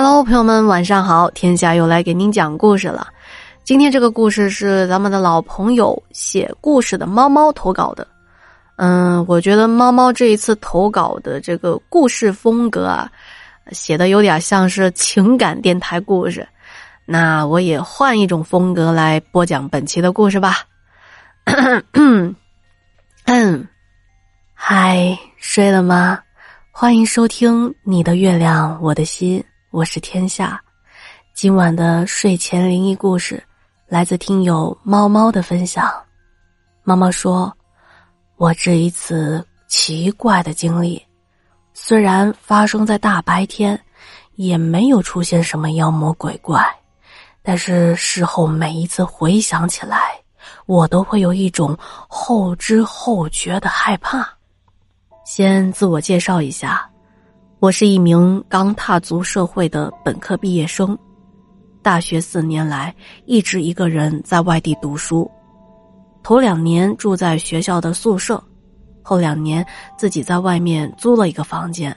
Hello，朋友们，晚上好！天下又来给您讲故事了。今天这个故事是咱们的老朋友写故事的猫猫投稿的。嗯，我觉得猫猫这一次投稿的这个故事风格啊，写的有点像是情感电台故事。那我也换一种风格来播讲本期的故事吧。嗯，嗨，睡了吗？欢迎收听你的月亮我的心。我是天下，今晚的睡前灵异故事来自听友猫猫的分享。猫猫说：“我这一次奇怪的经历，虽然发生在大白天，也没有出现什么妖魔鬼怪，但是事后每一次回想起来，我都会有一种后知后觉的害怕。”先自我介绍一下。我是一名刚踏足社会的本科毕业生，大学四年来一直一个人在外地读书，头两年住在学校的宿舍，后两年自己在外面租了一个房间。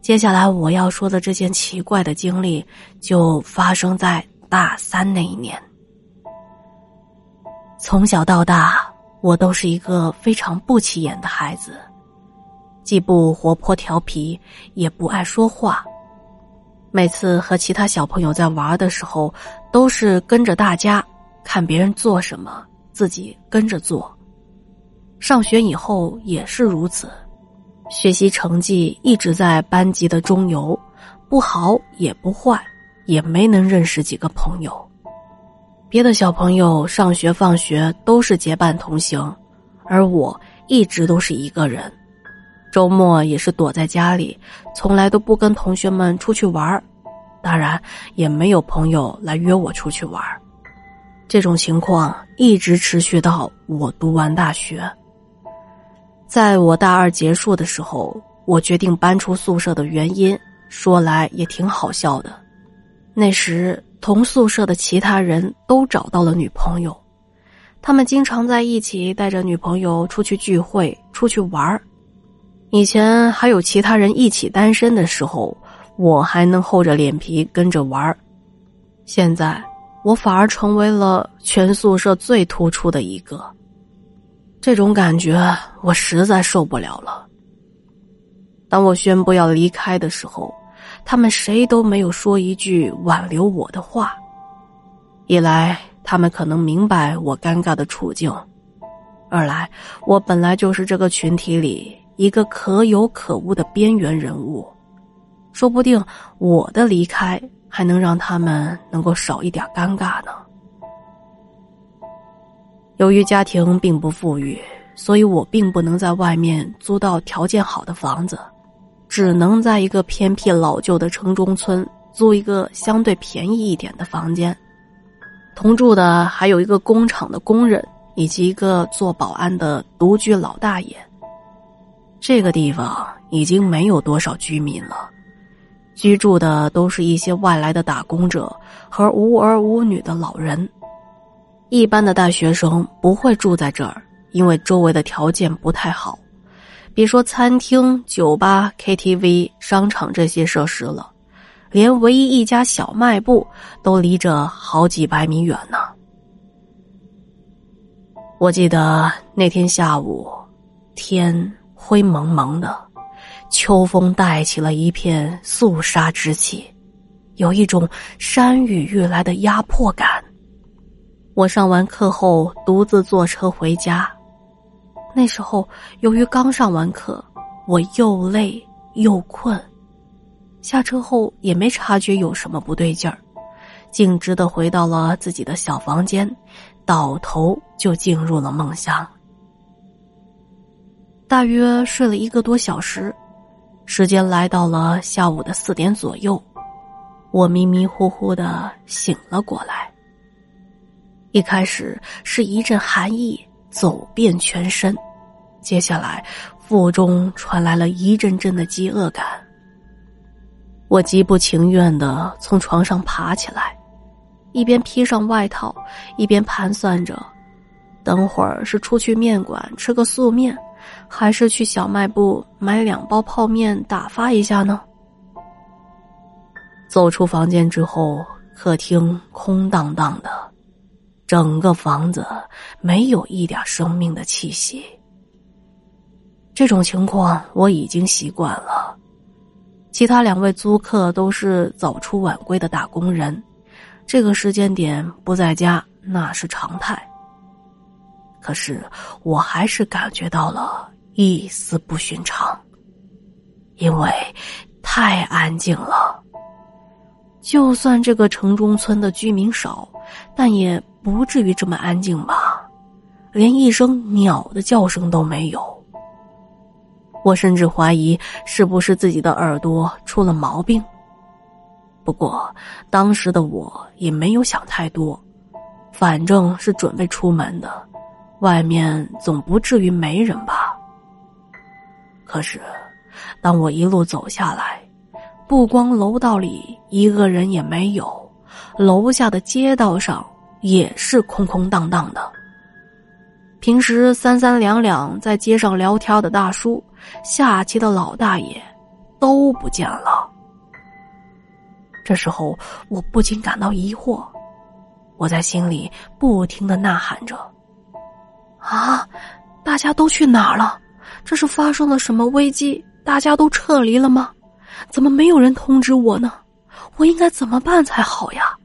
接下来我要说的这件奇怪的经历，就发生在大三那一年。从小到大，我都是一个非常不起眼的孩子。既不活泼调皮，也不爱说话。每次和其他小朋友在玩的时候，都是跟着大家看别人做什么，自己跟着做。上学以后也是如此，学习成绩一直在班级的中游，不好也不坏，也没能认识几个朋友。别的小朋友上学放学都是结伴同行，而我一直都是一个人。周末也是躲在家里，从来都不跟同学们出去玩当然也没有朋友来约我出去玩这种情况一直持续到我读完大学。在我大二结束的时候，我决定搬出宿舍的原因，说来也挺好笑的。那时同宿舍的其他人都找到了女朋友，他们经常在一起带着女朋友出去聚会、出去玩以前还有其他人一起单身的时候，我还能厚着脸皮跟着玩现在我反而成为了全宿舍最突出的一个，这种感觉我实在受不了了。当我宣布要离开的时候，他们谁都没有说一句挽留我的话。一来，他们可能明白我尴尬的处境；二来，我本来就是这个群体里。一个可有可无的边缘人物，说不定我的离开还能让他们能够少一点尴尬呢。由于家庭并不富裕，所以我并不能在外面租到条件好的房子，只能在一个偏僻老旧的城中村租一个相对便宜一点的房间。同住的还有一个工厂的工人以及一个做保安的独居老大爷。这个地方已经没有多少居民了，居住的都是一些外来的打工者和无儿无女的老人。一般的大学生不会住在这儿，因为周围的条件不太好，别说餐厅、酒吧、KTV、商场这些设施了，连唯一一家小卖部都离着好几百米远呢。我记得那天下午，天。灰蒙蒙的，秋风带起了一片肃杀之气，有一种山雨欲来的压迫感。我上完课后独自坐车回家，那时候由于刚上完课，我又累又困，下车后也没察觉有什么不对劲儿，径直的回到了自己的小房间，倒头就进入了梦乡。大约睡了一个多小时，时间来到了下午的四点左右，我迷迷糊糊的醒了过来。一开始是一阵寒意走遍全身，接下来腹中传来了一阵阵的饥饿感。我极不情愿的从床上爬起来，一边披上外套，一边盘算着，等会儿是出去面馆吃个素面。还是去小卖部买两包泡面打发一下呢。走出房间之后，客厅空荡荡的，整个房子没有一点生命的气息。这种情况我已经习惯了。其他两位租客都是早出晚归的打工人，这个时间点不在家那是常态。可是我还是感觉到了一丝不寻常，因为太安静了。就算这个城中村的居民少，但也不至于这么安静吧？连一声鸟的叫声都没有。我甚至怀疑是不是自己的耳朵出了毛病。不过当时的我也没有想太多，反正是准备出门的，外面总不至于没人吧。可是，当我一路走下来。不光楼道里一个人也没有，楼下的街道上也是空空荡荡的。平时三三两两在街上聊天的大叔、下棋的老大爷都不见了。这时候，我不禁感到疑惑，我在心里不停的呐喊着：“啊，大家都去哪儿了？这是发生了什么危机？大家都撤离了吗？”怎么没有人通知我呢？我应该怎么办才好呀？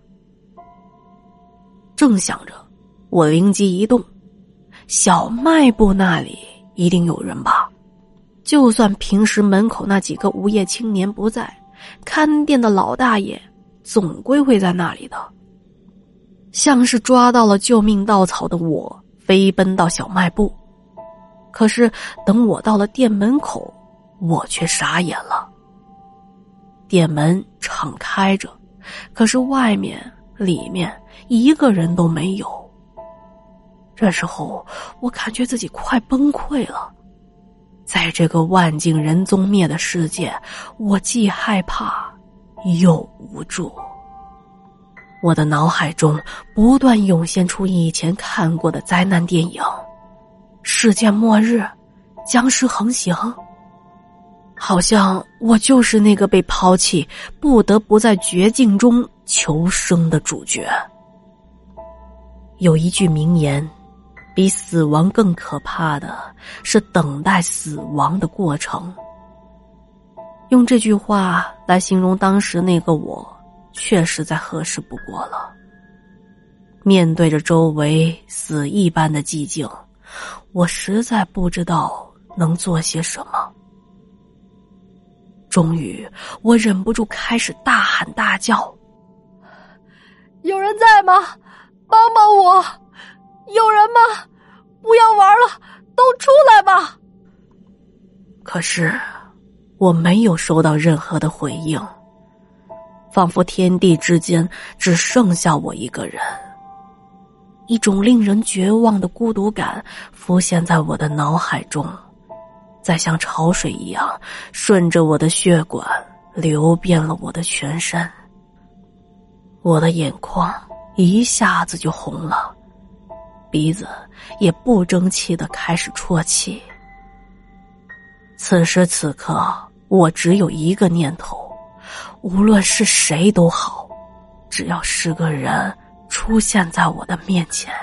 正想着，我灵机一动，小卖部那里一定有人吧？就算平时门口那几个无业青年不在，看店的老大爷总归会在那里的。像是抓到了救命稻草的我，飞奔到小卖部。可是等我到了店门口，我却傻眼了。店门敞开着，可是外面、里面一个人都没有。这时候，我感觉自己快崩溃了。在这个万径人踪灭的世界，我既害怕又无助。我的脑海中不断涌现出以前看过的灾难电影：世界末日、僵尸横行。好像我就是那个被抛弃、不得不在绝境中求生的主角。有一句名言：“比死亡更可怕的是等待死亡的过程。”用这句话来形容当时那个我，确实再合适不过了。面对着周围死一般的寂静，我实在不知道能做些什么。终于，我忍不住开始大喊大叫：“有人在吗？帮帮我！有人吗？不要玩了，都出来吧！”可是，我没有收到任何的回应，仿佛天地之间只剩下我一个人。一种令人绝望的孤独感浮现在我的脑海中。在像潮水一样顺着我的血管流遍了我的全身，我的眼眶一下子就红了，鼻子也不争气的开始啜泣。此时此刻，我只有一个念头：无论是谁都好，只要是个人出现在我的面前，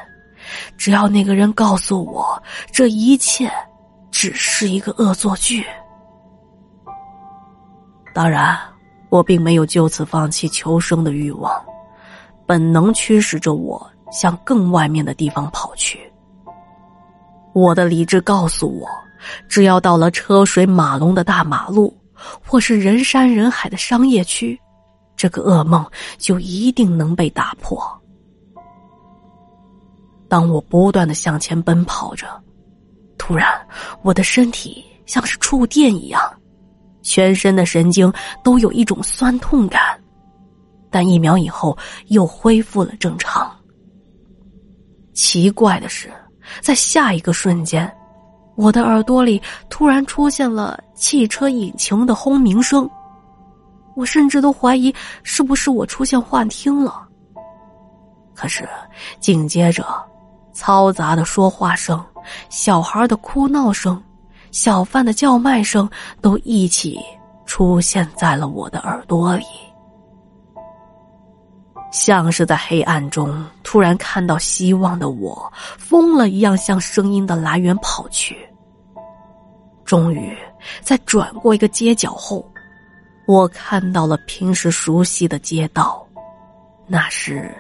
只要那个人告诉我这一切。只是一个恶作剧。当然，我并没有就此放弃求生的欲望，本能驱使着我向更外面的地方跑去。我的理智告诉我，只要到了车水马龙的大马路，或是人山人海的商业区，这个噩梦就一定能被打破。当我不断的向前奔跑着。突然，我的身体像是触电一样，全身的神经都有一种酸痛感，但一秒以后又恢复了正常。奇怪的是，在下一个瞬间，我的耳朵里突然出现了汽车引擎的轰鸣声，我甚至都怀疑是不是我出现幻听了。可是，紧接着。嘈杂的说话声，小孩的哭闹声，小贩的叫卖声，都一起出现在了我的耳朵里。像是在黑暗中突然看到希望的我，疯了一样向声音的来源跑去。终于，在转过一个街角后，我看到了平时熟悉的街道，那是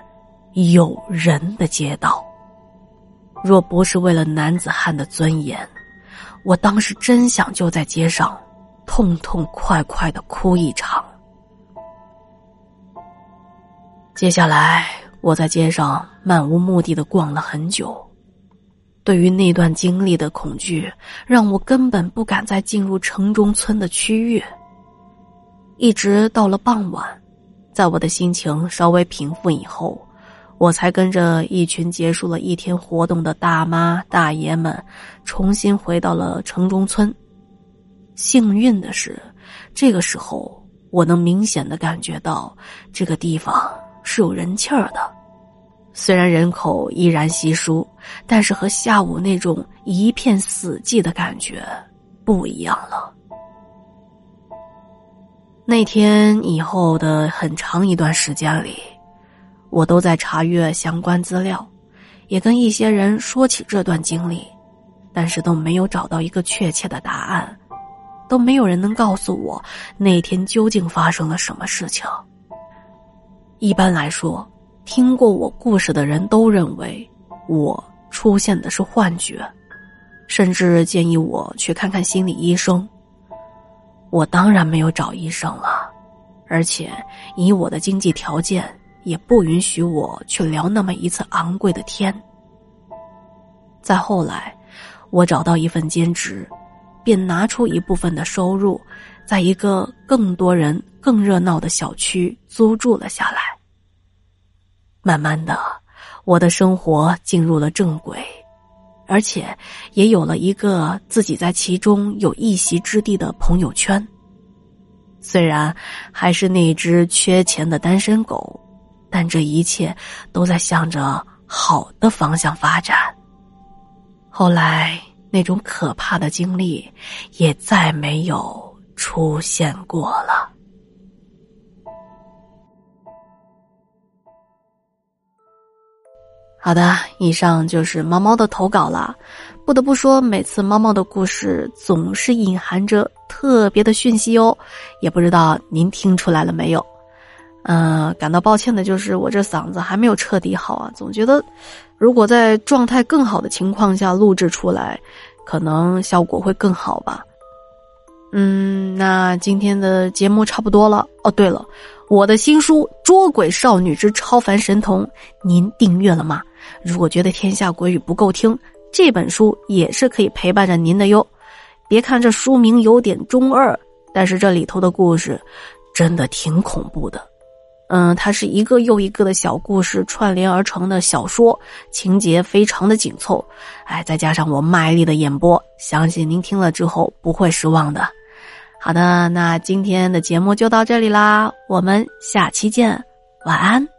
有人的街道。若不是为了男子汉的尊严，我当时真想就在街上痛痛快快的哭一场。接下来，我在街上漫无目的的逛了很久。对于那段经历的恐惧，让我根本不敢再进入城中村的区域。一直到了傍晚，在我的心情稍微平复以后，我才跟着一群结束了一天活动的大妈大爷们，重新回到了城中村。幸运的是，这个时候我能明显的感觉到这个地方。是有人气儿的，虽然人口依然稀疏，但是和下午那种一片死寂的感觉不一样了。那天以后的很长一段时间里，我都在查阅相关资料，也跟一些人说起这段经历，但是都没有找到一个确切的答案，都没有人能告诉我那天究竟发生了什么事情。一般来说，听过我故事的人都认为我出现的是幻觉，甚至建议我去看看心理医生。我当然没有找医生了，而且以我的经济条件，也不允许我去聊那么一次昂贵的天。再后来，我找到一份兼职，便拿出一部分的收入，在一个更多人、更热闹的小区租住了下来。慢慢的，我的生活进入了正轨，而且也有了一个自己在其中有一席之地的朋友圈。虽然还是那只缺钱的单身狗，但这一切都在向着好的方向发展。后来那种可怕的经历也再没有出现过了。好的，以上就是猫猫的投稿了。不得不说，每次猫猫的故事总是隐含着特别的讯息哦。也不知道您听出来了没有？嗯，感到抱歉的就是我这嗓子还没有彻底好啊。总觉得，如果在状态更好的情况下录制出来，可能效果会更好吧。嗯，那今天的节目差不多了。哦，对了，我的新书《捉鬼少女之超凡神童》，您订阅了吗？如果觉得天下鬼语不够听，这本书也是可以陪伴着您的哟。别看这书名有点中二，但是这里头的故事真的挺恐怖的。嗯，它是一个又一个的小故事串联而成的小说，情节非常的紧凑。哎，再加上我卖力的演播，相信您听了之后不会失望的。好的，那今天的节目就到这里啦，我们下期见，晚安。